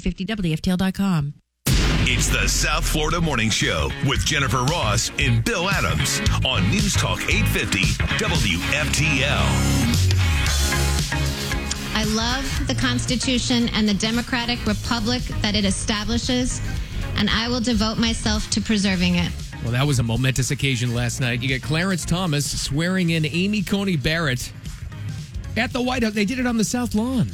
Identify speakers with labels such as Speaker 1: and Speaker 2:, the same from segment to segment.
Speaker 1: 50WFTL.com.
Speaker 2: It's the South Florida Morning Show with Jennifer Ross and Bill Adams on News Talk 850 WFTL.
Speaker 3: I love the Constitution and the democratic republic that it establishes, and I will devote myself to preserving it.
Speaker 4: Well, that was a momentous occasion last night. You get Clarence Thomas swearing in Amy Coney Barrett at the White House. They did it on the South Lawn.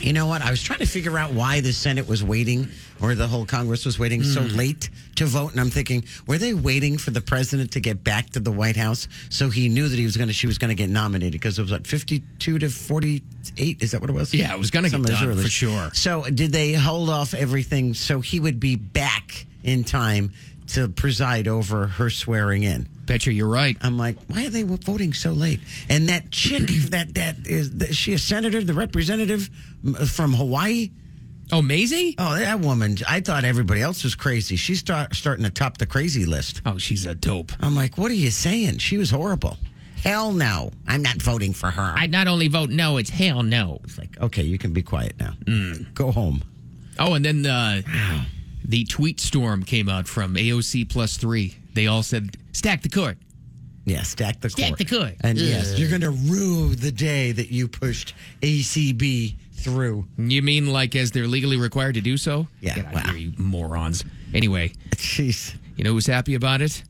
Speaker 5: You know what? I was trying to figure out why the Senate was waiting or the whole Congress was waiting so
Speaker 4: Hmm.
Speaker 5: late to vote. And I'm thinking, were they waiting for the president to get back to the White House so he knew that he was going to, she was going to get nominated? Because it was what, 52 to 48? Is that what it was?
Speaker 4: Yeah, it was gonna get
Speaker 5: Some
Speaker 4: done,
Speaker 5: early-
Speaker 4: for sure.
Speaker 5: So did they hold off everything so he would be back in time to preside over her swearing in?
Speaker 4: Betcha you're right.
Speaker 5: I'm like, why are they voting so late? And that chick, that that is, is she a senator, the representative from Hawaii?
Speaker 4: Oh, Mazie?
Speaker 5: Oh, that woman! I thought everybody else was crazy. She's start, starting to top the crazy list.
Speaker 4: Oh, she's a dope.
Speaker 5: I'm like, what are you saying? She was horrible. Hell no, I'm not voting for her.
Speaker 4: I not only vote no, it's hell no.
Speaker 5: It's like, okay, you can be quiet now. Go home.
Speaker 4: Oh, and then uh, the tweet storm came out from AOC plus three. They all said, stack the court.
Speaker 5: Yeah, stack the
Speaker 4: Stack
Speaker 5: court.
Speaker 4: Stack the court.
Speaker 5: And yes, you're going to rue the day that you pushed ACB through.
Speaker 4: You mean like as they're legally required to do so?
Speaker 5: Yeah,
Speaker 4: Get out
Speaker 5: wow.
Speaker 4: here, you morons. Anyway,
Speaker 5: Jeez.
Speaker 4: you know who's happy about it?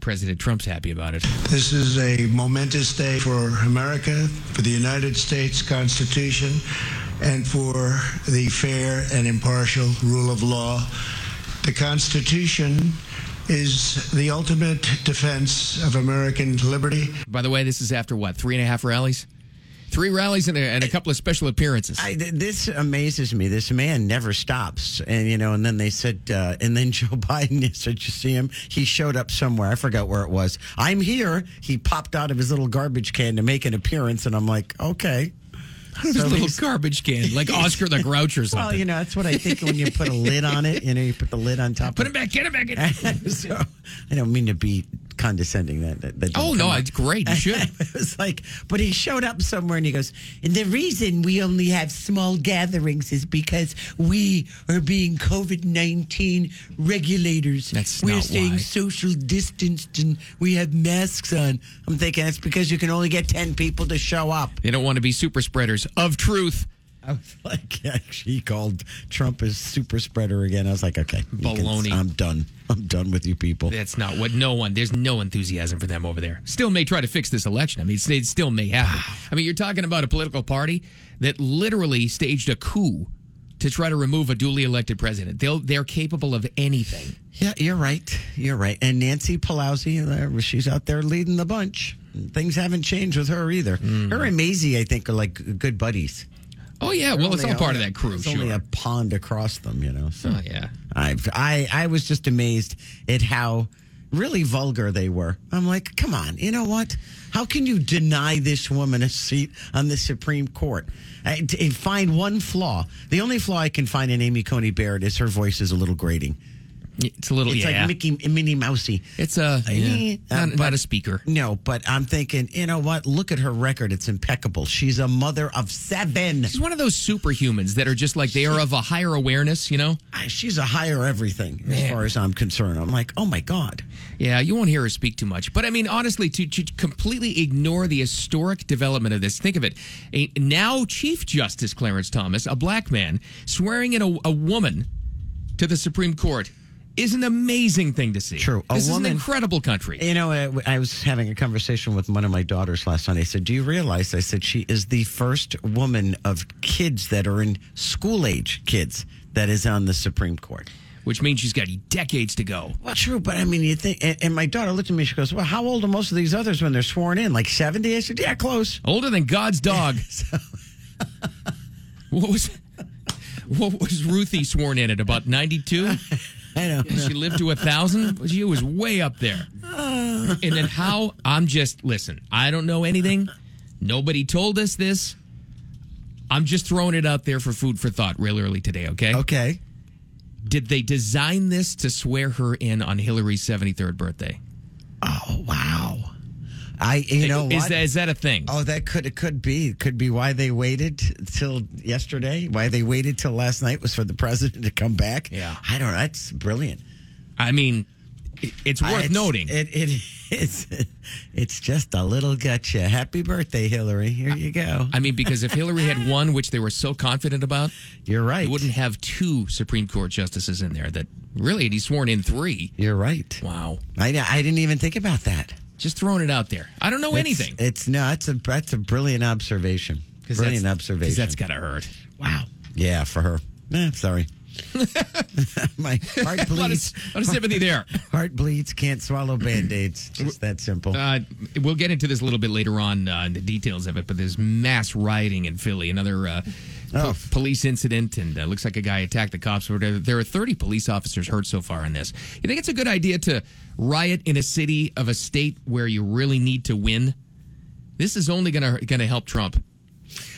Speaker 4: President Trump's happy about it.
Speaker 6: This is a momentous day for America, for the United States Constitution, and for the fair and impartial rule of law. The Constitution is the ultimate defense of American liberty.
Speaker 4: By the way, this is after what, three and a half rallies? Three rallies and a, and a couple of special appearances.
Speaker 5: I, this amazes me. This man never stops, and you know. And then they said, uh, and then Joe Biden. said, you see him? He showed up somewhere. I forgot where it was. I'm here. He popped out of his little garbage can to make an appearance, and I'm like, okay.
Speaker 4: This
Speaker 5: So
Speaker 4: little garbage can, like Oscar the Grouch or something.
Speaker 5: Well, you know, that's what I think when you put a lid on it. You know, you put the lid on top.
Speaker 4: Put it back, get it back. In.
Speaker 5: so, I don't mean to be condescending. That, that, that
Speaker 4: Oh, no, it's great. You should.
Speaker 5: it was like, but he showed up somewhere and he goes, and the reason we only have small gatherings is because we are being COVID 19 regulators.
Speaker 4: That's
Speaker 5: We're staying
Speaker 4: why.
Speaker 5: social distanced and we have masks on. I'm thinking that's because you can only get 10 people to show up.
Speaker 4: They don't want to be super spreaders of truth.
Speaker 5: I was like, actually, he called Trump a super spreader again. I was like, okay, you can-
Speaker 4: Baloney.
Speaker 5: I'm done. I'm done with you people.
Speaker 4: That's not what no one, there's no enthusiasm for them over there. Still may try to fix this election. I mean, it still may happen. I mean, you're talking about a political party that literally staged a coup to try to remove a duly elected president. They'll, they're capable of anything.
Speaker 5: Yeah, you're right. You're right. And Nancy Pelosi, uh, she's out there leading the bunch. Things haven't changed with her either.
Speaker 4: Mm.
Speaker 5: Her and Mazie, I think, are like good buddies.
Speaker 4: Oh, yeah. Well, it's all part of that crew,
Speaker 5: There's
Speaker 4: sure.
Speaker 5: only a pond across them, you know. So
Speaker 4: oh, yeah.
Speaker 5: I, I, I was just amazed at how really vulgar they were. I'm like, come on, you know what? How can you deny this woman a seat on the Supreme Court? I, t- find one flaw. The only flaw I can find in Amy Coney Barrett is her voice is a little grating.
Speaker 4: It's a little,
Speaker 5: It's
Speaker 4: yeah.
Speaker 5: like Mickey, Minnie Mousey.
Speaker 4: it's a, yeah,
Speaker 5: Uh,
Speaker 4: not,
Speaker 5: but-
Speaker 4: not a speaker.
Speaker 5: No, but I'm thinking, you know what? Look at her record. It's impeccable. She's a mother of seven.
Speaker 4: She's one of those superhumans that are just like they are of a higher awareness, you know?
Speaker 5: She's a higher everything as
Speaker 4: Man.
Speaker 5: far as I'm concerned. I'm like, oh my God.
Speaker 4: Yeah, you won't hear her speak too much. But I mean, honestly, to, to completely ignore the historic development of this, think of it. A now Chief Justice Clarence Thomas, a black man, swearing in a, a woman to the Supreme Court is an amazing thing to see.
Speaker 5: True. A
Speaker 4: This is an incredible country.
Speaker 5: You know, I, I was having a conversation with one of my daughters last night. I said, Do you realize? I said, she is the first woman of kids that are in school age kids that is on the Supreme Court.
Speaker 4: which means she's got decades to go.
Speaker 5: Well, true, but I mean, you think, and, and my daughter looked at me, she goes, Well, how old are most of these others when they're sworn in? Like 70? I said, Yeah, close.
Speaker 4: Older than God's dog. what was what was Ruthie sworn in at about 92?
Speaker 5: I know.
Speaker 4: She lived to a thousand. She was way up there. And then how? I'm just listen. I don't know anything. Nobody told us this. I'm just throwing it out there for food for thought real early today. Okay.
Speaker 5: Okay.
Speaker 4: Did they design this to swear her in on Hillary's 73rd birthday?
Speaker 5: Oh, wow. I, you know
Speaker 4: is
Speaker 5: what?
Speaker 4: that is that a thing?
Speaker 5: Oh, that could it could be. It could be why they waited till yesterday. Why they waited till last night was for the president to come back.
Speaker 4: Yeah.
Speaker 5: I don't know. That's brilliant.
Speaker 4: I mean, it's worth
Speaker 5: It's-
Speaker 4: noting.
Speaker 5: It, it is. It's just a little gotcha. Happy birthday, Hillary. Here you go.
Speaker 4: I mean, because if Hillary had won, which they were so confident about,
Speaker 5: You're right.
Speaker 4: you wouldn't have two Supreme Court justices in there. That really, he's sworn in three.
Speaker 5: You're right.
Speaker 4: Wow,
Speaker 5: I, I didn't even think about that.
Speaker 4: Just throwing it out there. I don't know
Speaker 5: It's-
Speaker 4: anything.
Speaker 5: It's no. It's a that's a brilliant observation. Brilliant
Speaker 4: that's,
Speaker 5: observation.
Speaker 4: that's gotta hurt.
Speaker 5: wow. Yeah, for her. Eh, sorry. My heart
Speaker 4: A lot of,
Speaker 5: bleeds.
Speaker 4: lot of sympathy there.
Speaker 5: Heart bleeds. Can't swallow band aids. Just that simple.
Speaker 4: Uh, we'll get into this a little bit later on, uh, the details of it, but there's mass rioting in Philly. Another uh,
Speaker 5: Oh.
Speaker 4: police incident, and uh, looks like a guy attacked the cops. Or whatever. There are 30 police officers hurt so far in this. You think it's a good idea to riot in a city of a state where you really need to win? This is only going to going to help Trump.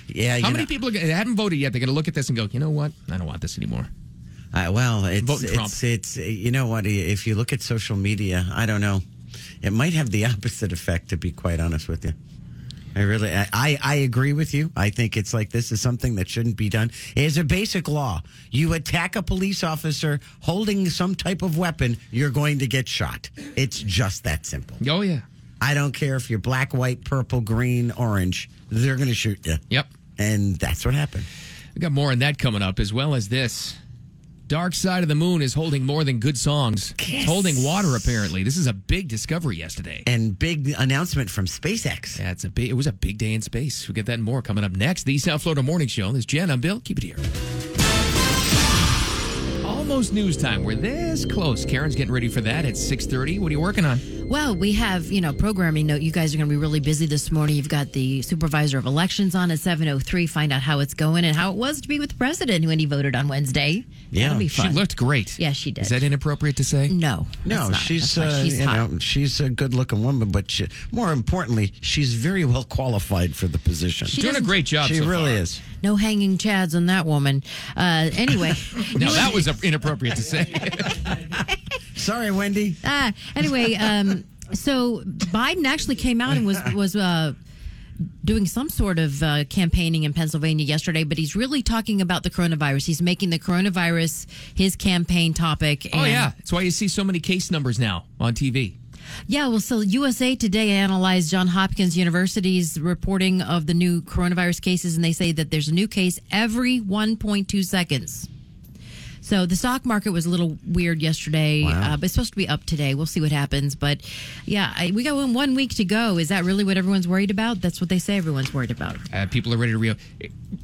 Speaker 5: yeah.
Speaker 4: How many
Speaker 5: know,
Speaker 4: people are gonna, haven't voted yet? They're going to look at this and go, you know what? I don't want this anymore.
Speaker 5: Uh, well, it's, it's it's you know what? If you look at social media, I don't know. It might have the opposite effect. To be quite honest with you, I really I, I agree with you. I think it's like this is something that shouldn't be done. It's a basic law. You attack a police officer holding some type of weapon, you're going to get shot. It's just that simple.
Speaker 4: Oh, yeah.
Speaker 5: I don't care if you're black, white, purple, green, orange. They're going to shoot you.
Speaker 4: Yep.
Speaker 5: And that's what happened.
Speaker 4: We got more on that coming up, as well as this. Dark Side of the Moon is holding more than good songs. It's holding water, apparently. This is a big discovery yesterday.
Speaker 5: And big announcement from SpaceX.
Speaker 4: Yeah, it's a big. It was a big day in space. We get that and more coming up next. The South Florida Morning Show. This is Jen. I'm Bill. Keep it here. Almost news time. We're this close. Karen's getting ready for that. It's 6:30. What are you working on?
Speaker 1: Well, we have, you know, programming note. You guys are going to be really busy this morning. You've got the supervisor of elections on at 7.03. Find out how it's going and how it was to be with the president when he voted on Wednesday.
Speaker 5: Yeah,
Speaker 1: That'll be
Speaker 4: She looked great.
Speaker 1: Yeah, she did.
Speaker 4: Is that inappropriate to say?
Speaker 1: no.
Speaker 5: No, she's uh,
Speaker 1: she's
Speaker 5: you
Speaker 1: hot.
Speaker 5: know she's a good-looking woman, but she, more importantly, she's very well qualified for the position.
Speaker 1: She
Speaker 4: Doing a great job.
Speaker 5: She
Speaker 4: so
Speaker 5: really
Speaker 4: far.
Speaker 5: is.
Speaker 1: No hanging chads on that woman. Uh, anyway.
Speaker 4: No, that was uh, inappropriate to say.
Speaker 5: Sorry, Wendy.
Speaker 1: Ah, anyway, um, so Biden actually came out and was was uh, doing some sort of uh, campaigning in Pennsylvania yesterday, but he's really talking about the coronavirus. He's making the coronavirus his campaign topic.
Speaker 4: oh yeah, that's why you see so many case numbers now on TV.
Speaker 1: yeah. Well, so USA Today analyzed John Hopkins University's reporting of the new coronavirus cases, and they say that there's a new case every 1.2 seconds. So the stock market was a little weird yesterday, uh, but it's supposed to be up today. We'll see what happens. But yeah, I, we got one, one week to go. Is that really what everyone's worried about? That's what they say everyone's worried about.
Speaker 4: Uh, people are ready to re.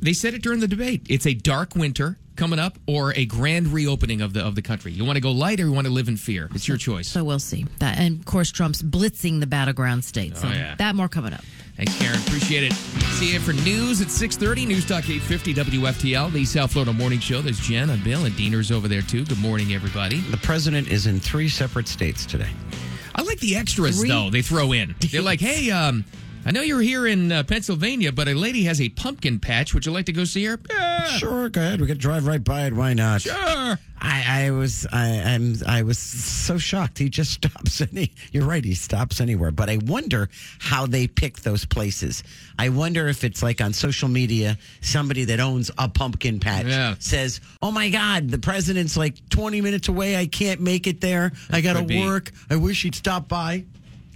Speaker 4: They said it during the debate. It's a dark winter coming up, or a grand reopening of the of the country. You want to go light, or you want to live in fear. It's your choice.
Speaker 1: So we'll see. That, and of course, Trump's blitzing the battleground states. So
Speaker 4: Oh, yeah.
Speaker 1: that more coming up.
Speaker 4: Thanks, Karen. Appreciate it. See you for news at 6.30, News Talk 850 WFTL, the South Florida Morning Show. There's Jen and Bill, and Diener's over there, too. Good morning, everybody.
Speaker 5: The president is in three separate states today.
Speaker 4: I like the extras,
Speaker 1: Three-
Speaker 4: though, they throw in. They're like, hey, um, I know you're here in uh, Pennsylvania, but a lady has a pumpkin patch. Would you like to go see her? Yeah,
Speaker 5: Sure, go ahead. We could drive right by it. Why not?
Speaker 4: sure.
Speaker 5: I, I was I, I'm I was so shocked. He just stops any. You're right. He stops anywhere. But I wonder how they pick those places. I wonder if it's like on social media, somebody that owns a pumpkin patch
Speaker 4: Yeah.
Speaker 5: says, "Oh my God, the president's like 20 minutes away. I can't make it there. I got to work. I wish he'd stop by."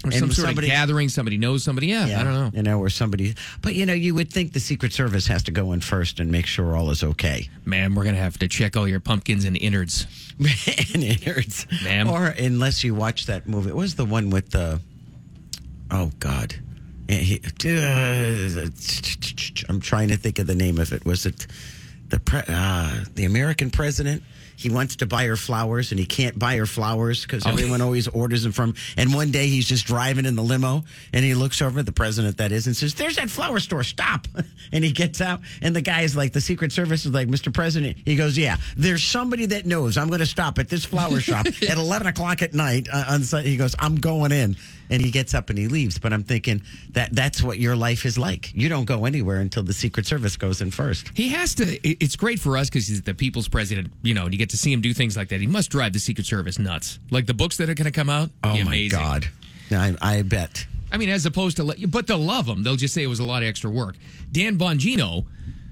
Speaker 4: Or some sort
Speaker 5: somebody-
Speaker 4: of gathering. Somebody knows somebody. Yeah, I don't know.
Speaker 5: You know, or somebody. But you know, you would think the Secret Service has to go in first and make sure all is okay.
Speaker 4: Man, we're to have to check all your pumpkins and innards.
Speaker 5: and innards.
Speaker 4: Ma'am.
Speaker 5: Or unless you watch that movie. it was the one with the? Oh God. Yeah, I'm trying to think of the name of it. Was it the pre, uh, the American president? He wants to buy her flowers and he can't buy her flowers because everyone always orders them from. And one day he's just driving in the limo and he looks over at the president that is and says, "There's that flower store. Stop!" And he gets out and the guy is like, the Secret Service is like, "Mr. President," he goes, "Yeah, there's somebody that knows I'm going to stop at this flower shop at 11 o'clock at night uh, on Sunday." He goes, "I'm going in." And he gets up and he leaves. But I'm thinking that that's what your life is like. You don't go anywhere until the Secret Service goes in first.
Speaker 4: He has to. It's great for us because he's the people's president, you know, and you get to see him do things like that. He must drive the Secret Service nuts. Like the books that are going to come out.
Speaker 5: Oh my. God! I, I bet.
Speaker 4: I mean, as opposed to, let- but they'll love him. They'll just say it was a lot of extra work. Dan Bongino,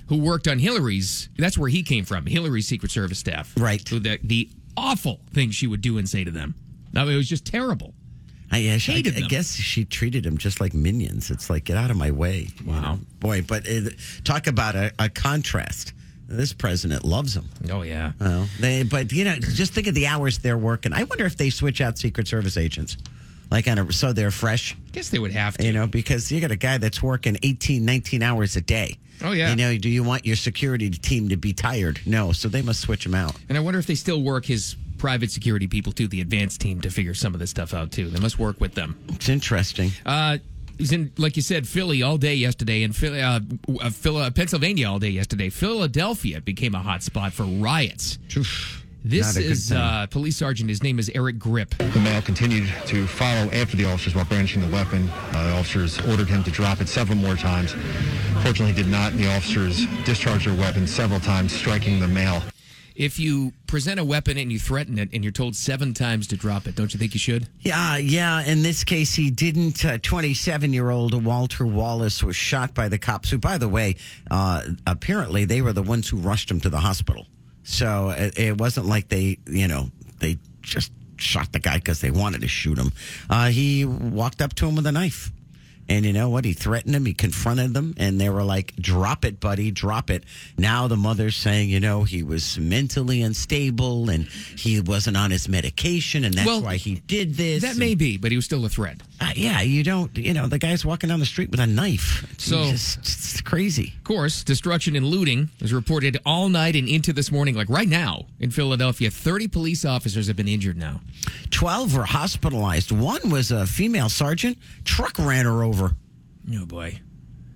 Speaker 4: who worked on Hillary's, that's where he came from, Hillary's Secret Service staff.
Speaker 5: Right.
Speaker 4: So the, the awful things she would do and say to them. I mean, it was just terrible.
Speaker 5: I, I, I, I guess she treated him just like minions. It's like, get out of my way. you
Speaker 4: Wow.
Speaker 5: know? Boy, but it, talk about a, a contrast. This president loves him.
Speaker 4: Oh, yeah.
Speaker 5: Well, they, but you know, just think of the hours they're working. I wonder if they switch out Secret Service agents, like on a, so they're fresh.
Speaker 4: guess they would have to.
Speaker 5: You know, because you got a guy that's working 18, 19 hours a day.
Speaker 4: Oh, yeah.
Speaker 5: You know, do you want your security team to be tired? No, so they must switch them out.
Speaker 4: And I wonder if they still work his private security people too, the advanced team, to figure some of this stuff out too. They must work with them.
Speaker 5: It's interesting.
Speaker 4: Uh, he's in, like you said, Philly all day yesterday, and Philly, uh, uh, Phil- Pennsylvania all day yesterday. Philadelphia became a hot spot for riots. This
Speaker 5: Not a good
Speaker 4: is uh, police sergeant. His name is Eric Gripp.
Speaker 7: The male continued to follow after the officers while brandishing the weapon. Uh, the officers ordered him to drop it several more times. Fortunately, he did not, and the officers discharged their weapon several times, striking the male.
Speaker 4: If you present a weapon and you threaten it, and you're told seven times to drop it, don't you think you should?
Speaker 5: Yeah, yeah. In this case, he didn't. 27 year old Walter Wallace was shot by the cops, who, by the way, uh, apparently they were the ones who rushed him to the hospital. So it, it wasn't like they, you know, they just shot the guy because they wanted to shoot him. Uh, he walked up to him with a knife. And you know what? He threatened them. He confronted them, and they were like, "Drop it, buddy, drop it." Now the mother's saying, you know, he was mentally unstable and he wasn't on his medication, and that's
Speaker 4: Well,
Speaker 5: why he did this.
Speaker 4: That may be, but he was still a threat.
Speaker 5: Uh, yeah, you don't. You know, the guy's walking down the street with a knife. It's
Speaker 4: So-
Speaker 5: just, it's crazy.
Speaker 4: Of course, destruction and looting is reported all night and into this morning, like right now in Philadelphia. 30 police officers have been injured now.
Speaker 5: Twelve were hospitalized. One was a female sergeant. Truck ran her over.
Speaker 4: Oh, boy.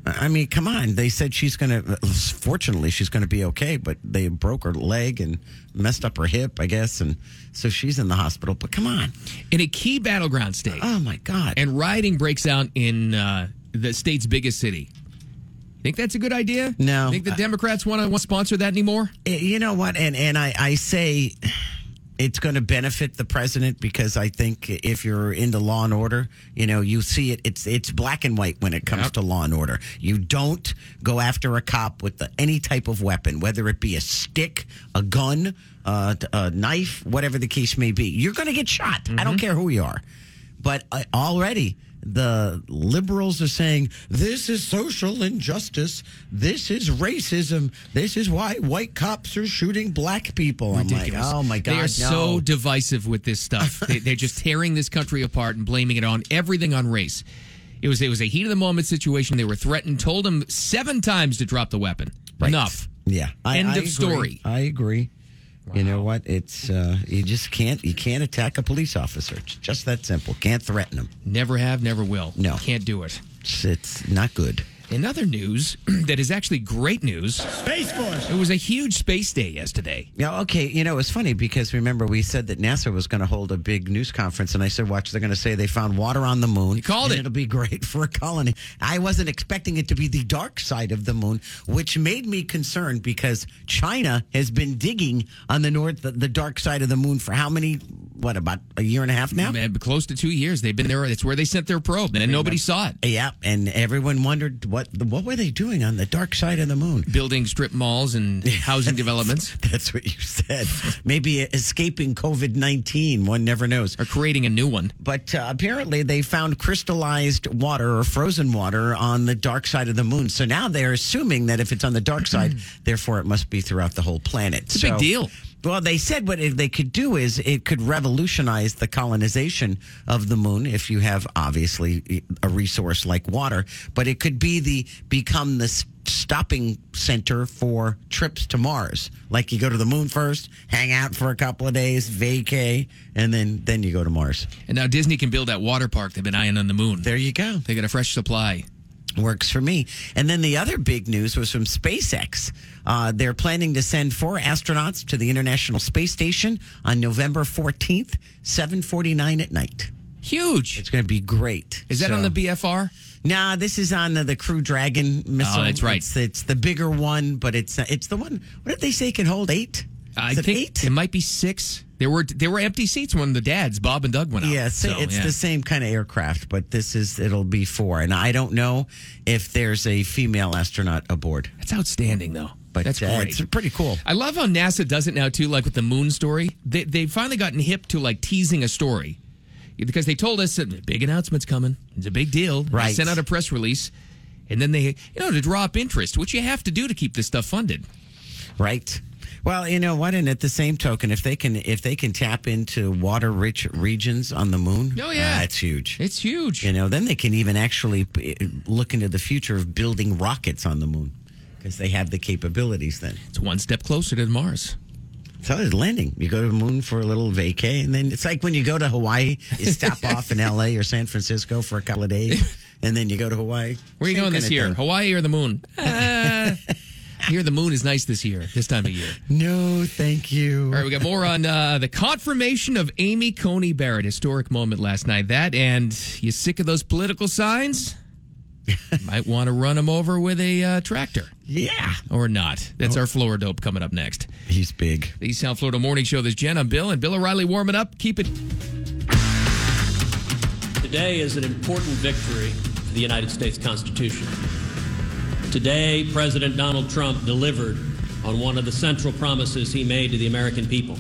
Speaker 5: I mean, come on. They said she's going to, fortunately, she's going to be okay, but they broke her leg and messed up her hip, I guess. And so she's in the hospital. But come on.
Speaker 4: In a key battleground state,
Speaker 5: Oh, my God.
Speaker 4: and rioting breaks out in uh, the state's biggest city. Think that's a good idea?
Speaker 5: No.
Speaker 4: Think the Democrats want to sponsor that anymore?
Speaker 5: You know what? And and I, I say it's going to benefit the president because I think if you're into law and order, you know, you see it. It's it's black and white when it comes
Speaker 4: Yep.
Speaker 5: to law and order. You don't go after a cop with the, any type of weapon, whether it be a stick, a gun, uh, a knife, whatever the case may be. You're going to get shot. I don't care who you are. But uh, already the liberals are saying this is social injustice. This is racism. This is why white cops are shooting black people. I'm like,
Speaker 4: Ridiculous.
Speaker 5: oh my god,
Speaker 4: They are
Speaker 5: no.
Speaker 4: so divisive with this stuff. they, they're just tearing this country apart and blaming it on everything on race. It was it was a heat of the moment situation. They were threatened, told him seven times to drop the weapon.
Speaker 5: Right.
Speaker 4: Enough.
Speaker 5: Yeah,
Speaker 4: End of
Speaker 5: agree.
Speaker 4: story.
Speaker 5: I agree. You know what? It's uh, you just can't you can't attack a police officer. It's just that simple. Can't threaten them.
Speaker 4: Never have, never will.
Speaker 5: No.
Speaker 4: Can't do it.
Speaker 5: It's, it's not good.
Speaker 4: In other news that is actually great news,
Speaker 8: Space Force.
Speaker 4: it was a huge space day yesterday.
Speaker 5: Yeah, okay. You know, it's funny because remember we said that NASA was going to hold a big news conference, and I said, "Watch, they're going to say they found water on the moon.
Speaker 4: You called
Speaker 5: and
Speaker 4: it.
Speaker 5: It'll be great for a colony." I wasn't expecting it to be the dark side of the moon, which made me concerned because China has been digging on the north, the, the dark side of the moon for how many? What about a year and a half now?
Speaker 4: Man, close to two years. They've been there. It's where they sent their probe, and nobody saw it.
Speaker 5: Yeah, and everyone wondered what what were they doing on the dark side of the moon.
Speaker 4: Building strip malls and housing developments,
Speaker 5: That's what you said. Maybe escaping COVID nineteen. One never knows.
Speaker 4: or creating a new one.
Speaker 5: But uh, apparently, they found crystallized water or frozen water on the dark side of the moon. So now they're assuming that if it's on the dark side, therefore it must be throughout the whole planet.
Speaker 4: It's a big deal.
Speaker 5: Well, they said what they could do is it could revolutionize the colonization of the moon if you have obviously a resource like water, but it could be the become the stopping center for trips to Mars. Like you go to the moon first, hang out for a couple of days, vacay, and then then you go to Mars.
Speaker 4: And now Disney can build that water park they've been eyeing on the moon.
Speaker 5: There you go.
Speaker 4: They got a fresh supply.
Speaker 5: Works for me. And then the other big news was from SpaceX. Uh, they're planning to send four astronauts to the International Space Station on November 14th, 7:49 at night.
Speaker 4: Huge.
Speaker 5: It's going to be great.
Speaker 4: Is that
Speaker 5: So-
Speaker 4: on the BFR?
Speaker 5: Nah, this is on the, the Crew Dragon missile.
Speaker 4: Oh, that's right.
Speaker 5: It's, it's the bigger one, but it's it's the one. What did they say can hold eight?
Speaker 4: I
Speaker 5: it
Speaker 4: think
Speaker 5: eight?
Speaker 4: it might be six. There were there were empty seats when the dads Bob and Doug went out.
Speaker 5: Yeah, so it's
Speaker 4: yeah.
Speaker 5: the same kind of aircraft, but this is it'll be four, and I don't know if there's a female astronaut aboard,
Speaker 4: That's outstanding, though.
Speaker 5: but
Speaker 4: That's
Speaker 5: uh,
Speaker 4: great.
Speaker 5: it's pretty cool.
Speaker 4: I love how NASA does it now too, like with the moon story. They they've finally gotten hip to like teasing a story because they told us that big announcement's coming. It's a big deal.
Speaker 5: Right.
Speaker 4: They sent out a press release, and then they you know to draw up interest, which you have to do to keep this stuff funded.
Speaker 5: Right. Well, you know what? And at the same token, if they can if they can tap into water rich regions on the moon,
Speaker 4: Oh, yeah.
Speaker 5: that's huge.
Speaker 4: It's huge.
Speaker 5: You know, then they can even actually look into the future of building rockets on the moon because they have the capabilities. Then
Speaker 4: It's one step closer to Mars.
Speaker 5: so it's landing. You go to the moon for a little vacay, and then it's like when you go to Hawaii, you stop off in L.A. or San Francisco for a couple of days, and then you go to Hawaii.
Speaker 4: Where are you
Speaker 5: Same
Speaker 4: going this year?
Speaker 5: thing.
Speaker 4: Hawaii or the moon? Uh, I hear the moon is nice this year, this time of year.
Speaker 5: No, thank you.
Speaker 4: All right, we got more on uh, the confirmation of Amy Coney Barrett. Historic moment last night. That and you sick of those political signs? Might want to run them over with a uh, tractor
Speaker 5: Yeah,
Speaker 4: or not. That's our Florida dope coming up next.
Speaker 5: he's big.
Speaker 4: The South Florida Morning Show. This Jen. I'm Bill, and Bill O'Reilly warm it up. Keep it.
Speaker 8: Today is an important victory for the United States Constitution. Today, President Donald Trump delivered on one of the central promises he made to the American people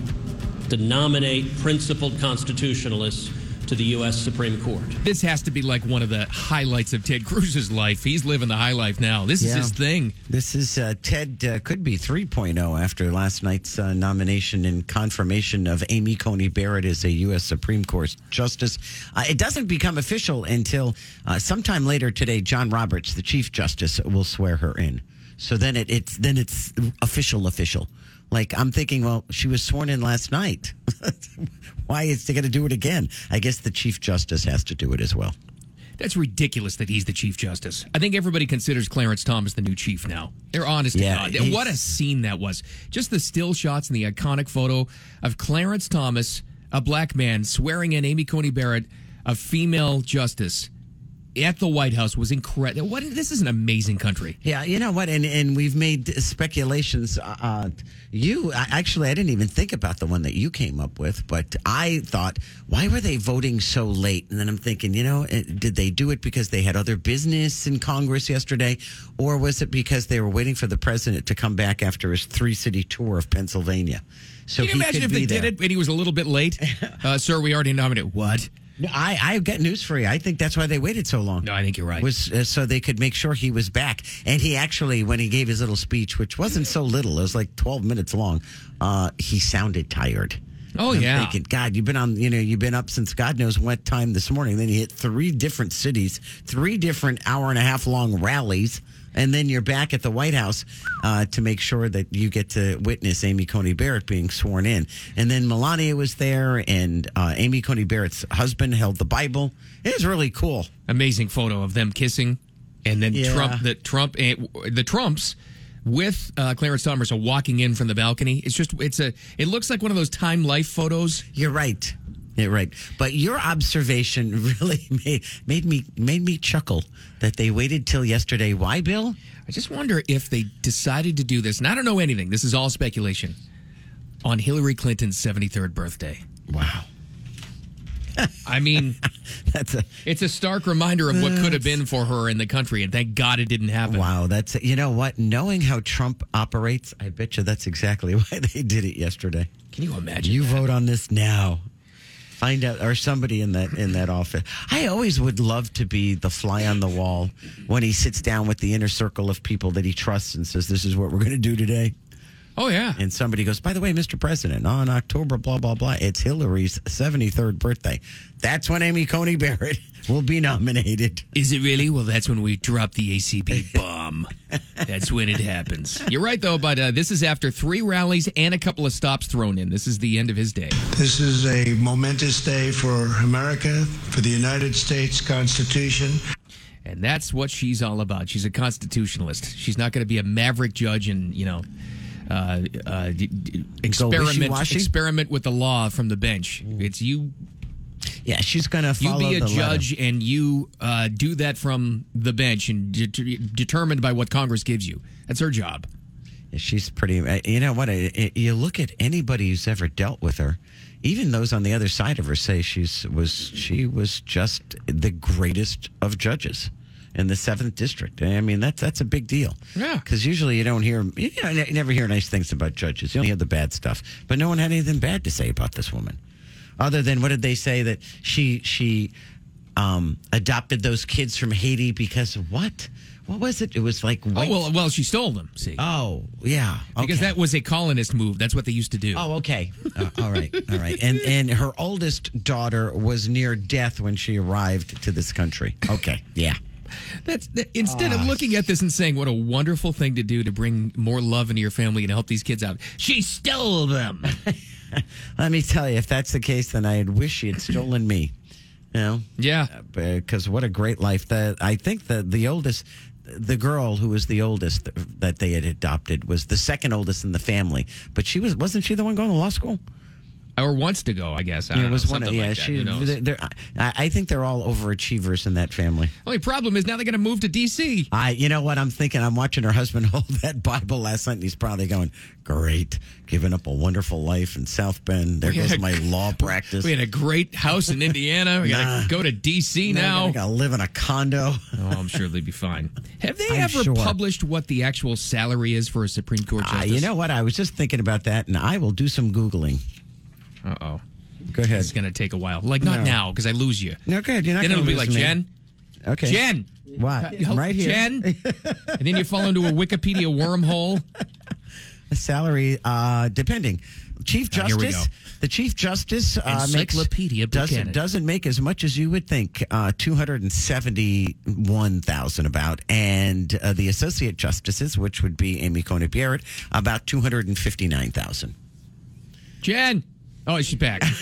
Speaker 8: to nominate principled constitutionalists to the U.S. Supreme Court.
Speaker 4: This has to be like one of the highlights of Ted Cruz's life. He's living the high life now. This is his thing.
Speaker 5: This is uh, Ted uh, could be 3.0 after last night's uh, nomination and confirmation of Amy Coney Barrett as a U.S. Supreme Court justice. Uh, it doesn't become official until uh, sometime later today. John Roberts, the Chief Justice, will swear her in. So then it, it's then it's official, official. Like I'm thinking, well, she was sworn in last night. Why is they going to do it again? I guess the Chief Justice has to do it as well.
Speaker 4: That's ridiculous that he's the Chief Justice. I think everybody considers Clarence Thomas the new chief now. They're honest
Speaker 5: Yeah,
Speaker 4: to God. What a scene that was. Just the still shots and the iconic photo of Clarence Thomas, a black man, swearing in Amy Coney Barrett, a female justice, at the White House was incredible. What this is an amazing country.
Speaker 5: Yeah, you know what, and and we've made speculations. Uh, uh, you actually, I didn't even think about the one that you came up with, but I thought, why were they voting so late? And then I'm thinking, you know, eh, did they do it because they had other business in Congress yesterday, or was it because they were waiting for the president to come back after his three city tour of Pennsylvania? So
Speaker 4: Can you imagine if they
Speaker 5: be
Speaker 4: did
Speaker 5: there.
Speaker 4: it and he was a little bit late? Uh, sir, we already nominated. What?
Speaker 5: No, I I've got news for you. I think that's why they waited so long.
Speaker 4: No, I think you're right.
Speaker 5: Was uh, so they could make sure he was back. And he actually, when he gave his little speech, which wasn't so little, it was like 12 minutes long. Uh, he sounded tired.
Speaker 4: Oh,
Speaker 5: I'm
Speaker 4: yeah.
Speaker 5: thinking, God, you've been on, you know, you've been up since God knows what time this morning. Then you hit three different cities, three different hour and a half long rallies, and then you're back at the White House uh, to make sure that you get to witness Amy Coney Barrett being sworn in. And then Melania was there, and uh, Amy Coney Barrett's husband held the Bible. It was really cool.
Speaker 4: amazing photo of them kissing, and then
Speaker 5: Yeah.
Speaker 4: Trump, the Trump, eh, the Trumps with uh, Clarence Thomas are walking in from the balcony. It's just, it's a, it looks like one of those time life photos.
Speaker 5: You're right. You're right. But your observation really made, made me made me chuckle that they waited till yesterday. Why, Bill?
Speaker 4: I just wonder if they decided to do this, and I don't know anything. This is all speculation. On Hillary Clinton's 73rd birthday.
Speaker 5: Wow.
Speaker 4: I mean,
Speaker 5: That's a
Speaker 4: it's a stark reminder of what could have been for her in the country, and thank God it didn't happen.
Speaker 5: wow. That's you know what? Knowing how Trump operates, I bet you that's exactly why they did it yesterday.
Speaker 4: Can you imagine?
Speaker 5: You
Speaker 4: that?
Speaker 5: vote on this now. Find out, or somebody in that in that office. I always would love to be the fly on the wall when he sits down with the inner circle of people that he trusts and says, "This is what we're going to do today."
Speaker 4: Oh yeah.
Speaker 5: and somebody goes, by the way, Mr. President, on October, blah, blah, blah, it's Hillary's 73rd birthday. That's when Amy Coney Barrett will be nominated.
Speaker 4: Is it really? Well, that's when we drop the ACB bomb. that's when it happens. You're right, though, but uh, this is after three rallies and a couple of stops thrown in. This is the end of his day.
Speaker 6: This is a momentous day for America, for the United States Constitution,
Speaker 4: And that's what she's all about. She's a constitutionalist. She's not going to be a maverick judge and, you know, uh, uh, experiment experiment with the law from the bench. It's you
Speaker 5: Yeah, she's going to
Speaker 4: you be a judge and you uh, do that from the bench and de- determined by what Congress gives you. That's her job.
Speaker 5: letter. She's pretty. uh, You know what? uh, uh, You look at anybody who's ever dealt with her. Even those on the other side of her say she's was she was just the greatest of judges in the seventh district. I mean that's that's a big deal.
Speaker 4: Yeah.
Speaker 5: Because usually you don't hear you, know, you never hear nice things about judges. You only hear the bad stuff. But no one had anything bad to say about this woman, other than what did they say that she she um, adopted those kids from Haiti because of what? What was it? It was like
Speaker 4: Oh well, well, she stole them. See,
Speaker 5: Oh, yeah.
Speaker 4: because that was a colonist move. That's what they used to do.
Speaker 5: Oh, okay. Uh, all right. All right. And and her oldest daughter was near death when she arrived to this country. Okay. Yeah.
Speaker 4: That's that, instead of ah. looking at this and saying what a wonderful thing to do to bring more love into your family and help these kids out. She stole them.
Speaker 5: Let me tell you, if that's the case, then I wish she had stolen me. You know,
Speaker 4: yeah.
Speaker 5: Uh, because what a great life. That I think that the oldest, the girl who was the oldest that they had adopted was the second oldest in the family. But she was wasn't she the one going to law school?
Speaker 4: Or wants to go, I guess. I
Speaker 5: Yeah, it was
Speaker 4: know,
Speaker 5: one. Of, yeah,
Speaker 4: like that.
Speaker 5: she. They're- they're- I, think they're all overachievers in that family.
Speaker 4: Only problem is now they're going to move to D.C.
Speaker 5: I, you know what I'm thinking? I'm watching her husband hold that Bible last night, and he's probably going, "Great, giving up a wonderful life in South Bend. There
Speaker 4: We
Speaker 5: goes
Speaker 4: a-
Speaker 5: my law practice.
Speaker 4: We had a great house in Indiana. We got to go to D.C.
Speaker 5: Now I gotta live in a condo.
Speaker 4: Oh, I'm sure they'd be fine. Have they
Speaker 5: I'm
Speaker 4: ever
Speaker 5: sure.
Speaker 4: published what the actual salary is for a Supreme Court
Speaker 5: Ah,
Speaker 4: justice?
Speaker 5: you know what? I was just thinking about that, and I will do some googling.
Speaker 4: Uh oh.
Speaker 5: Go ahead.
Speaker 4: It's going to take a while. Like, not
Speaker 5: No.
Speaker 4: now, because I lose you.
Speaker 5: No, good. You're not.
Speaker 4: Then
Speaker 5: gonna
Speaker 4: it'll be
Speaker 5: lose
Speaker 4: like,
Speaker 5: me.
Speaker 4: Jen,
Speaker 5: Okay.
Speaker 4: Jen.
Speaker 5: What? I'm right here.
Speaker 4: Jen. and then you fall into a Wikipedia wormhole.
Speaker 5: The salary, uh, depending. Chief
Speaker 4: Ah, here we
Speaker 5: Justice,
Speaker 4: go.
Speaker 5: the Chief Justice uh, makes
Speaker 4: Encyclopedia
Speaker 5: doesn't
Speaker 4: Buchanan.
Speaker 5: doesn't make as much as you would think. Uh, Two hundred and seventy one thousand about, and uh, the Associate Justices, which would be Amy Coney Barrett, about two hundred and fifty nine thousand.
Speaker 4: Jen. Oh, she's back.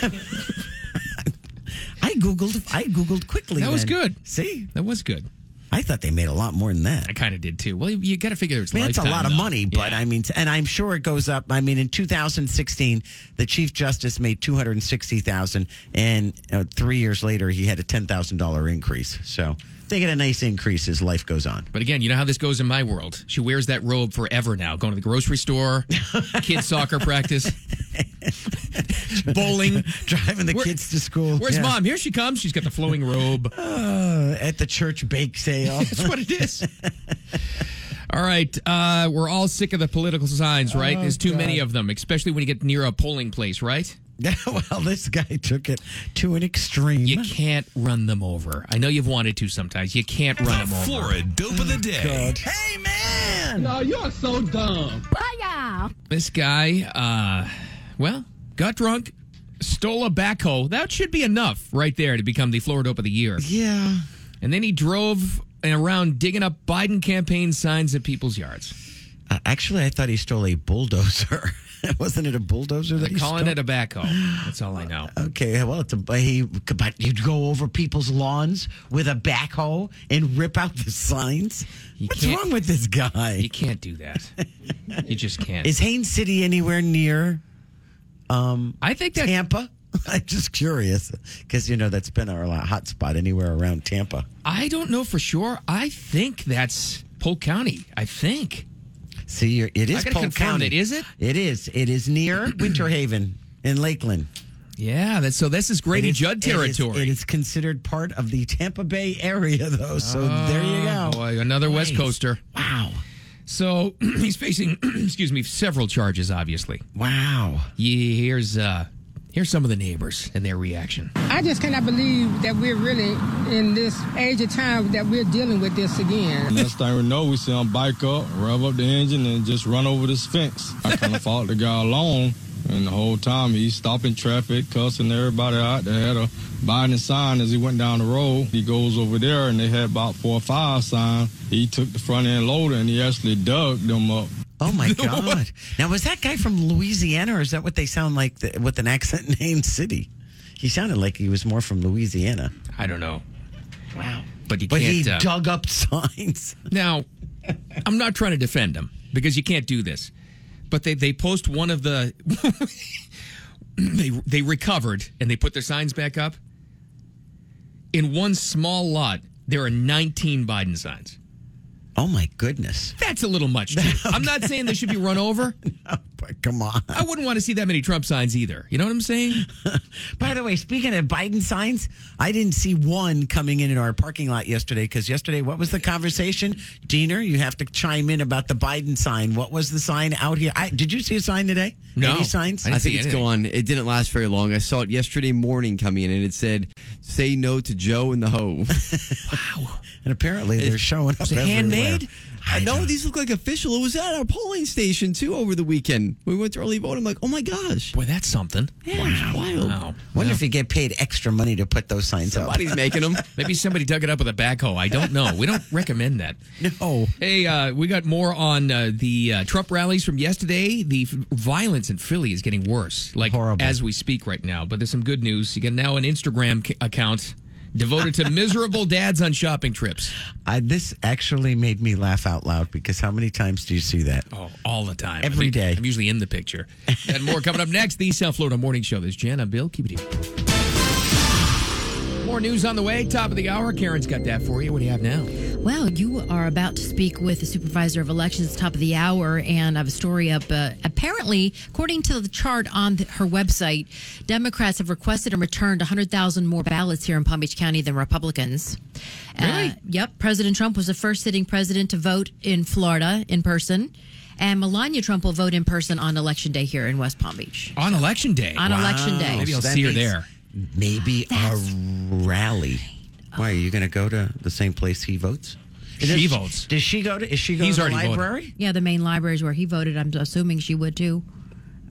Speaker 5: I googled. I googled quickly.
Speaker 4: That was
Speaker 5: then.
Speaker 4: good.
Speaker 5: See,
Speaker 4: That was good.
Speaker 5: I thought they made a lot more than that.
Speaker 4: I kind of did too. Well, you, you got to figure it's
Speaker 5: I mean, it's a lot of
Speaker 4: though.
Speaker 5: money, but
Speaker 4: Yeah.
Speaker 5: I mean, and I'm sure it goes up. I mean, in 2016, the Chief Justice made 260,000, and uh, three years later, he had a $10,000 increase. So they get a nice increase as life goes on.
Speaker 4: But again, you know how this goes in my world. She wears that robe forever now. Going to the grocery store, kids soccer practice, bowling.
Speaker 5: Driving the
Speaker 4: Where-
Speaker 5: kids to school.
Speaker 4: Where's
Speaker 5: Yeah.
Speaker 4: mom? Here she comes. She's got the flowing robe.
Speaker 5: Uh, at the church bake sale.
Speaker 4: That's what it is. All right, uh, we're all sick of the political signs, right?
Speaker 5: Oh,
Speaker 4: There's too
Speaker 5: God.
Speaker 4: many of them, especially when you get near a polling place, right?
Speaker 5: Yeah, well, this guy took it to an extreme.
Speaker 4: You can't run them over. I know you've wanted to sometimes. You can't run them over.
Speaker 2: Florida dope of the day.
Speaker 5: God. Hey, man! No, you're so dumb. Booyah!
Speaker 4: This guy, uh, well, got drunk, stole a backhoe. That should be enough right there to become the Florida Dope of the Year.
Speaker 5: Yeah.
Speaker 4: And then he drove around digging up Biden campaign signs at people's yards.
Speaker 5: Uh, actually, I thought he stole a bulldozer. Wasn't it a bulldozer that
Speaker 4: They're calling it a backhoe. That's all I know.
Speaker 5: Okay, well, it's a he. But you'd go over people's lawns with a backhoe and rip out the signs.
Speaker 4: You
Speaker 5: What's
Speaker 4: can't-
Speaker 5: wrong with this guy?
Speaker 4: You can't do that. You just can't.
Speaker 5: Is Haines City anywhere near Um,
Speaker 4: I think that
Speaker 5: Tampa? I'm just curious because you know that's been our hot spot anywhere around Tampa.
Speaker 4: I don't know for sure. I think that's Polk County. I think.
Speaker 5: See, you're, it is
Speaker 4: I
Speaker 5: Polk County.
Speaker 4: it. Is it?
Speaker 5: It is. It is near Winter Haven in Lakeland.
Speaker 4: Yeah. That's so. This is Grady
Speaker 5: It is-
Speaker 4: Judd territory.
Speaker 5: It is, considered part of the Tampa Bay area, though. So there you go.
Speaker 4: Oh, boy, another West Coaster.
Speaker 5: Wow.
Speaker 4: So he's facing, excuse me, several charges. Obviously.
Speaker 5: Wow.
Speaker 4: Yeah, here's uh, here's some of the neighbors and their reaction.
Speaker 9: I just cannot believe that we're really in this age of time that we're dealing with this again.
Speaker 10: Next thing we know, we see him bike up, rev up the engine, and just run over this fence. I kind of followed the guy along, and the whole time he's stopping traffic, cussing everybody out. They had a Biden sign as he went down the road. He goes over there, and they had about four or five signs. He took the front end loader, and he actually dug them up.
Speaker 5: Oh my God! now was that guy from Louisiana, or is that what they sound like th- with an accent named City? He sounded like he was more from Louisiana.
Speaker 4: I don't know,
Speaker 5: Wow!
Speaker 4: but you
Speaker 5: But
Speaker 4: can't.
Speaker 5: he
Speaker 4: uh,
Speaker 5: dug up signs.
Speaker 4: Now, I'm not trying to defend him because you can't do this. But they, they post one of the they they recovered and they put their signs back up. In one small lot, there are 19 Biden signs.
Speaker 5: Oh my goodness!
Speaker 4: That's a little much. Too. I'm not saying they should be run over.
Speaker 5: But come on.
Speaker 4: I wouldn't want to see that many Trump signs either. You know what I'm saying?
Speaker 5: By the way, speaking of Biden signs, I didn't see one coming in in our parking lot yesterday because yesterday, what was the conversation? Diener, you have to chime in about the Biden sign. What was the sign out here? I, did you see a sign today?
Speaker 4: No.
Speaker 5: Any signs?
Speaker 4: I
Speaker 11: I
Speaker 4: didn't
Speaker 11: think
Speaker 4: see
Speaker 11: it's
Speaker 4: anything.
Speaker 11: gone. It didn't last very long. I saw it yesterday morning coming in, and it said, "Say no to Joe and the hoe." Wow.
Speaker 5: And apparently they're showing up
Speaker 11: Was it
Speaker 5: everywhere.
Speaker 11: handmade?
Speaker 5: I know
Speaker 11: these look like official. It was at our polling station too over the weekend. We went to early vote. I'm like, oh my gosh,
Speaker 4: Boy, that's something.
Speaker 11: yeah, it's wild.
Speaker 4: Wow.
Speaker 5: Wonder if you get paid extra money to put those signs
Speaker 11: Somebody's making them.
Speaker 4: Maybe somebody dug it up with a backhoe. I don't know. We don't recommend that.
Speaker 5: No.
Speaker 4: Hey, uh, we got more on uh, the uh, Trump rallies from yesterday. The f- violence in Philly is getting worse, like
Speaker 5: Horrible.
Speaker 4: as we speak right now. But there's some good news. You get now an Instagram c- account devoted to miserable dads on shopping trips.
Speaker 5: I, this actually made me laugh out loud because how many times do you see that?
Speaker 4: Oh, all the time.
Speaker 5: Every day.
Speaker 4: I'm usually in the picture. And more coming up next. The South Florida Morning Show. There's Jen. I'm Bill. Keep it here. More news on the way. Top of the hour. Karen's got that for you. What do you have now?
Speaker 1: Well, you are about to speak with the supervisor of elections top of the hour, and I have a story up. Uh, apparently, according to the chart on the, her website, Democrats have requested and returned 100,000 more ballots here in Palm Beach County than Republicans.
Speaker 4: Really?
Speaker 1: Uh, yep. President Trump was the first sitting president to vote in Florida in person, and Melania Trump will vote in person on Election Day here in West Palm Beach.
Speaker 4: On election day.
Speaker 1: On Election Day.
Speaker 4: Maybe I'll
Speaker 5: So
Speaker 4: see her
Speaker 5: means
Speaker 4: there.
Speaker 5: Maybe a rally. Why are you going to go to the same place he votes?
Speaker 4: She
Speaker 5: Does-
Speaker 4: votes.
Speaker 5: Does she go to? Is she going
Speaker 4: He's
Speaker 5: to the
Speaker 4: already voted.
Speaker 5: library?
Speaker 1: Yeah, the main library is where he voted. I'm assuming she would too.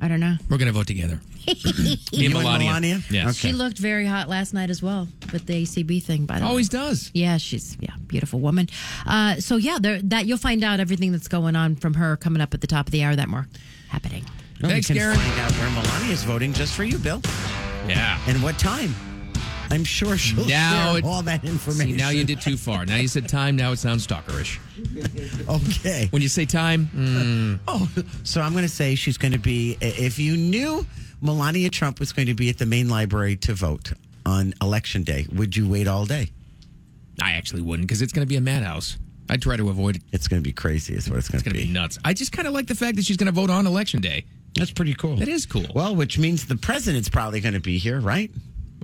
Speaker 1: I don't know.
Speaker 4: We're going to vote together. Me
Speaker 5: You and Melania?
Speaker 4: Yes.
Speaker 5: Okay.
Speaker 1: She looked very hot last night as well with the ACB thing. By the way,
Speaker 4: Always does.
Speaker 1: Yeah, she's yeah, beautiful woman. Uh, so yeah, there, that you'll find out everything that's going on from her coming up at the top of the hour. That more happening.
Speaker 5: Well,
Speaker 4: Thanks,
Speaker 5: we can
Speaker 4: Karen.
Speaker 5: find out where Melania is voting just for you, Bill,
Speaker 4: Yeah.
Speaker 5: and what time. I'm sure she'll
Speaker 4: Now
Speaker 5: share
Speaker 4: it-
Speaker 5: all that information.
Speaker 4: See, now you did too far. Now you said time. Now it sounds stalkerish.
Speaker 5: Okay.
Speaker 4: When you say time, mm,
Speaker 5: Oh, so I'm going to say she's going to be. If you knew Melania Trump was going to be at the main library to vote on election day, would you wait all day?
Speaker 4: I actually wouldn't because it's going to be a madhouse. I'd try to avoid it.
Speaker 5: It's going to be crazy. Is what it's going
Speaker 4: It's
Speaker 5: to
Speaker 4: going to
Speaker 5: be.
Speaker 4: be nuts. I just kind of like the fact that she's going to vote on election day.
Speaker 5: That's pretty cool.
Speaker 4: That is cool.
Speaker 5: Well, which means the president's probably going to be here, right?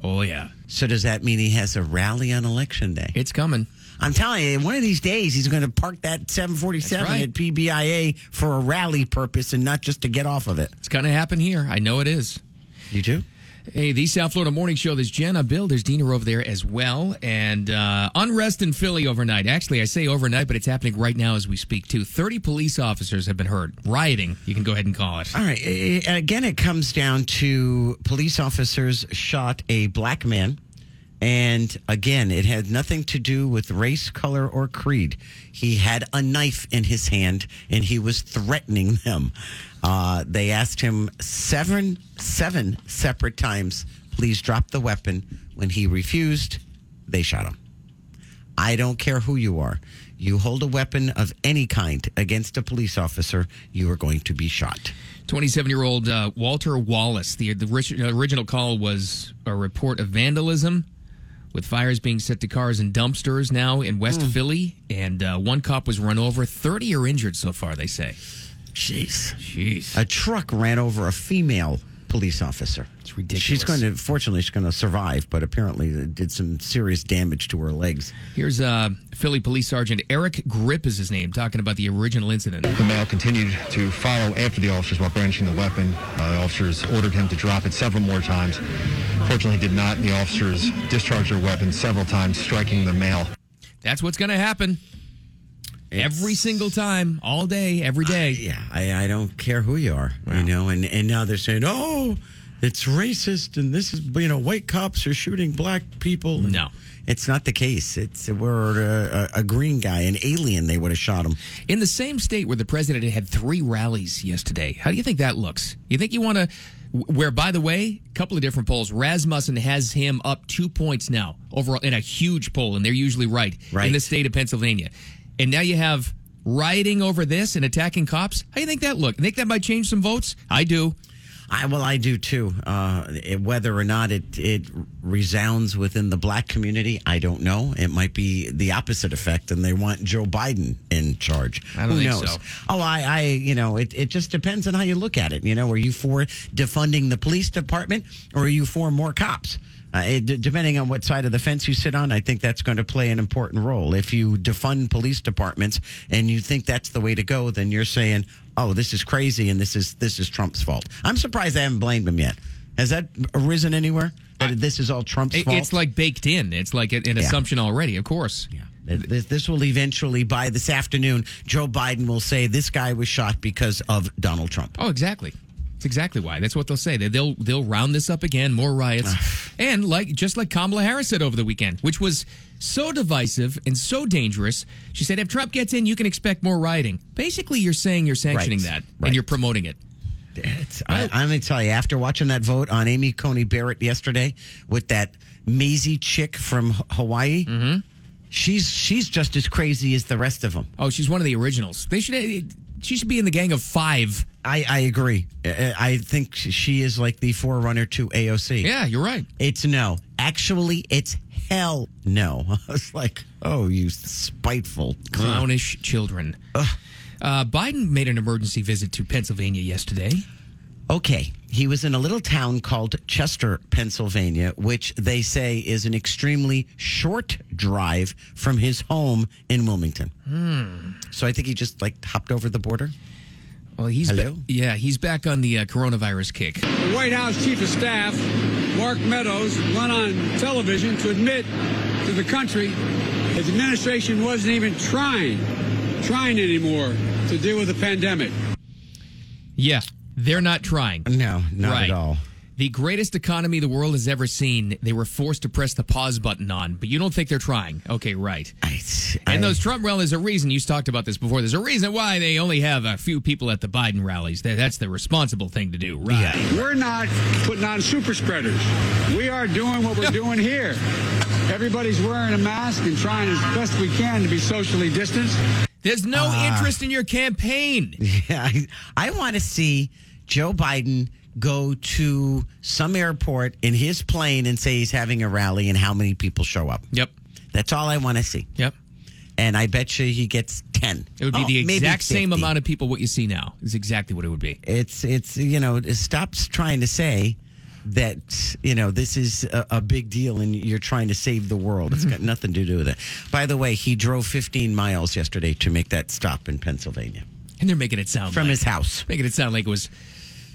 Speaker 4: Oh yeah,
Speaker 5: So does that mean he has a rally on election day?
Speaker 4: it's coming.
Speaker 5: I'm telling you, one of these days he's going to park that 747
Speaker 4: right.
Speaker 5: at PBIA for a rally purpose and not just to get off of it.
Speaker 4: It's going to happen here. I know it is.
Speaker 5: You too?
Speaker 4: Hey, the South Florida Morning Show. There's Jenna, Bill, there's Dina over there as well. And uh, unrest in Philly overnight. Actually, I say overnight, but it's happening right now as we speak, too. 30 police officers have been hurt. Rioting, you can go ahead and call it.
Speaker 5: All right. Again, it comes down to police officers shot a black man. And again, it had nothing to do with race, color, or creed. He had a knife in his hand and he was threatening them. Uh, they asked him seven, seven separate times, please drop the weapon. When he refused, they shot him. I don't care who you are. You hold a weapon of any kind against a police officer, you are going to be shot.
Speaker 4: 27 year old uh, Walter Wallace. The, the original call was a report of vandalism with fires being set to cars and dumpsters now in West Philly. And uh, one cop was run over. 30 are injured so far, they say.
Speaker 5: Jeez.
Speaker 4: Jeez.
Speaker 5: A truck ran over a female police officer.
Speaker 4: It's ridiculous.
Speaker 5: She's going to, fortunately, she's going to survive, but apparently it did some serious damage to her legs.
Speaker 4: Here's uh, Philly Police Sergeant Eric Gripp is his name, talking about the original incident.
Speaker 7: The male continued to follow after the officers while brandishing the weapon. Uh, the officers ordered him to drop it several more times. Fortunately, he did not. The officers discharged their weapon several times, striking the male.
Speaker 4: That's what's going to happen. Every single time, all day, every day.
Speaker 5: Yeah, I, I don't care who you are, you know, and, and now they're saying, oh, it's racist and this is, you know, white cops are shooting black people.
Speaker 4: No.
Speaker 5: It's not the case. It's we're a, a, a green guy, an alien. They would have shot him.
Speaker 4: In the same state where the president had three rallies yesterday, how do you think that looks? You think you want to? Where, by the way, a couple of different polls. Rasmussen has him up two points now overall in a huge poll, and they're usually right,
Speaker 5: Right.
Speaker 4: in the state of Pennsylvania. And now you have rioting over this and attacking cops. How do you think that look? Think that might change some votes? I do.
Speaker 5: I well, I do too. Uh, it- whether or not it it resounds within the black community, I don't know. It might be the opposite effect, and they want Joe Biden in charge.
Speaker 4: I don't
Speaker 5: Who
Speaker 4: think
Speaker 5: knows?
Speaker 4: so.
Speaker 5: Oh, I, I, you know, it, it just depends on how you look at it. You know, are you for defunding the police department, or are you for more cops? Uh, it, depending on what side of the fence you sit on, I think that's going to play an important role. If you defund police departments and you think that's the way to go, then you're saying, "Oh, this is crazy," and this is this is Trump's fault. I'm surprised they haven't blamed him yet. Has that arisen anywhere? That this is all Trump's
Speaker 4: It-
Speaker 5: fault.
Speaker 4: it's like baked in. It's like an
Speaker 5: Yeah.
Speaker 4: assumption already. Of course.
Speaker 5: Yeah. This, this will eventually, by this afternoon, Joe Biden will say this guy was shot because of Donald Trump.
Speaker 4: Oh, exactly. It's exactly why. That's what they'll say. They- They'll they'll round this up again, more riots, and like just like Kamala Harris said over the weekend, which was so divisive and so dangerous. She said, if Trump gets in, you can expect more rioting. Basically, you're saying you're sanctioning
Speaker 5: Right.
Speaker 4: that
Speaker 5: Right.
Speaker 4: and you're promoting it.
Speaker 5: It's, I, I'm going to tell you, after watching that vote on Amy Coney Barrett yesterday with that Mazie chick from Hawaii,
Speaker 4: Mm-hmm.
Speaker 5: she's she's just as crazy as the rest of them.
Speaker 4: Oh, she's one of the originals. They should. She should be in the gang of five.
Speaker 5: I, I agree. I, think she is like the forerunner to AOC.
Speaker 4: Yeah, you're right.
Speaker 5: It's no. Actually, it's hell no. I was like, oh, you spiteful
Speaker 4: Clownish children. Uh, Biden made an emergency visit to Pennsylvania yesterday.
Speaker 5: Okay. He was in a little town called Chester, Pennsylvania, which they say is an extremely short drive from his home in Wilmington.
Speaker 4: Hmm.
Speaker 5: So I think he just like hopped over the border.
Speaker 4: Well, he's
Speaker 5: Hello?
Speaker 4: ba- yeah, he's back on the uh, coronavirus kick.
Speaker 12: The White House Chief of Staff, Mark Meadows, went on television to admit to the country his administration wasn't even trying, trying anymore to deal with the pandemic.
Speaker 4: Yeah, they're not trying.
Speaker 5: No, not
Speaker 4: Right.
Speaker 5: at all.
Speaker 4: The greatest economy the world has ever seen, they were forced to press the pause button on, but you don't think they're trying. Okay, right.
Speaker 5: I,
Speaker 4: And those Trump rallies, there's a reason, you talked about this before, there's a reason why they only have a few people at the Biden rallies. That's the responsible thing to do, right?
Speaker 12: We're not putting on super spreaders. We are doing what we're doing here. Everybody's wearing a mask and trying as best we can to be socially distanced.
Speaker 4: There's no
Speaker 5: Ah.
Speaker 4: interest in your campaign.
Speaker 5: Yeah, I, I want to see Joe Biden go to some airport in his plane and say he's having a rally and how many people show up.
Speaker 4: Yep.
Speaker 5: That's all I want to see.
Speaker 4: Yep.
Speaker 5: And I bet you he gets 10.
Speaker 4: It would be
Speaker 5: Oh,
Speaker 4: the exact same amount of people what you see now. Is exactly what it would be.
Speaker 5: It's it's you know it stops trying to say that you know this is a, a big deal and you're trying to save the world. It's got mm-hmm. nothing to do with it. By the way, he drove 15 miles yesterday to make that stop in Pennsylvania
Speaker 4: And they're making it sound
Speaker 5: from
Speaker 4: like,
Speaker 5: his house.
Speaker 4: making it sound like it was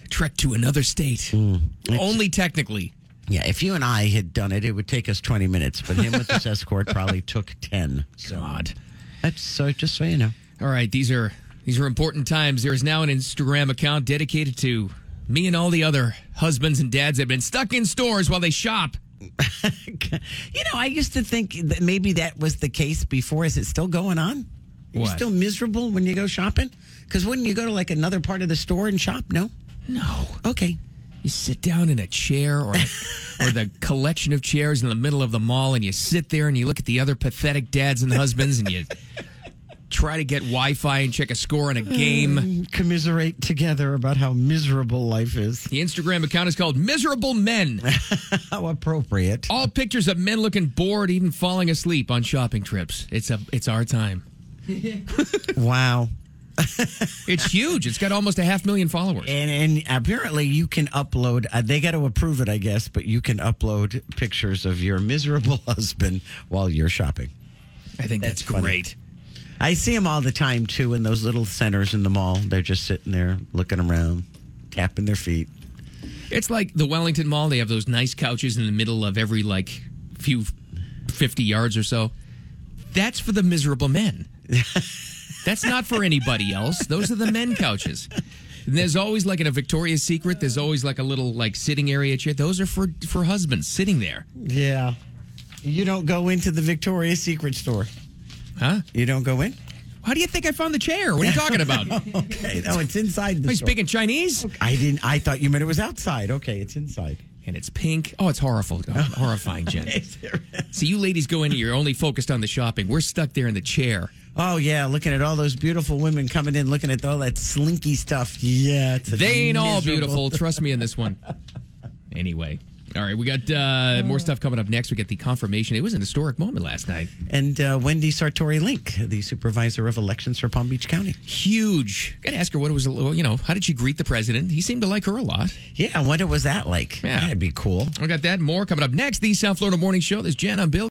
Speaker 4: a trek to another state. Mm. Only technically.
Speaker 5: Yeah, if you and I had done it, it would take us 20 minutes, but him with his escort probably took 10. So
Speaker 4: God.
Speaker 5: that's so just so you know.
Speaker 4: All right, these are these are important times. There is now an Instagram account dedicated to me and all the other husbands and dads have been stuck in stores while they shop.
Speaker 5: You know, I used to think that maybe that was the case before. Is it still going on? Are you
Speaker 4: What?
Speaker 5: still miserable when you go shopping? Because wouldn't you go to like another part of the store and shop? No.
Speaker 4: No.
Speaker 5: Okay.
Speaker 4: You sit down in a chair or or the collection of chairs in the middle of the mall and you sit there and you look at the other pathetic dads and husbands and you try to get Wi-Fi and check a score on a game.
Speaker 5: Commiserate together about how miserable life is.
Speaker 4: The Instagram account is called Miserable Men.
Speaker 5: How appropriate.
Speaker 4: All pictures of men looking bored, even falling asleep on shopping trips. It's a it's our time.
Speaker 5: Wow.
Speaker 4: It's huge. It's got almost a half million followers.
Speaker 5: And, and apparently you can upload, uh, they got to approve it, I guess, but you can upload pictures of your miserable husband while you're shopping.
Speaker 4: I think that's,
Speaker 5: funny.
Speaker 4: great.
Speaker 5: I see them all the time too in those little centers in the mall. They're just sitting there looking around, tapping their feet.
Speaker 4: It's like the Wellington Mall. They have those nice couches in the middle of every like few fifty yards or so. That's for the miserable men. That's not for anybody else. Those are the men couches. And there's always like in a Victoria's Secret. There's always like a little like sitting area chair. Those are for for husbands sitting there.
Speaker 5: Yeah. You don't go into the Victoria's Secret store.
Speaker 4: Huh?
Speaker 5: You don't go in?
Speaker 4: How do you think I found the chair? What are you talking about?
Speaker 5: Okay. No, it's inside the
Speaker 4: I
Speaker 5: store.
Speaker 4: speaking Chinese?
Speaker 5: I didn't. I thought you meant it was outside. Okay, it's inside.
Speaker 4: and it's pink. Oh, it's horrible, oh, horrifying, Jen. See, you ladies go in, and you're only focused on the shopping. We're stuck there in the chair.
Speaker 5: Oh yeah, looking at all those beautiful women coming in, looking at all that slinky stuff. Yeah, it's
Speaker 4: They ain't all beautiful. Trust me in this one. Anyway. All right, we got uh, more stuff coming up next. We get the confirmation. It was an historic moment last night.
Speaker 5: And uh, Wendy Sartori Link, the supervisor of elections for Palm Beach County.
Speaker 4: Huge. Got to ask her what it was. You know, how did she greet the president? He seemed to like her a lot.
Speaker 5: Yeah, what was that like?
Speaker 4: Yeah,
Speaker 5: that'd be cool.
Speaker 4: We got that more coming up next. The South Florida Morning Show. There's Jen. I'm Bill.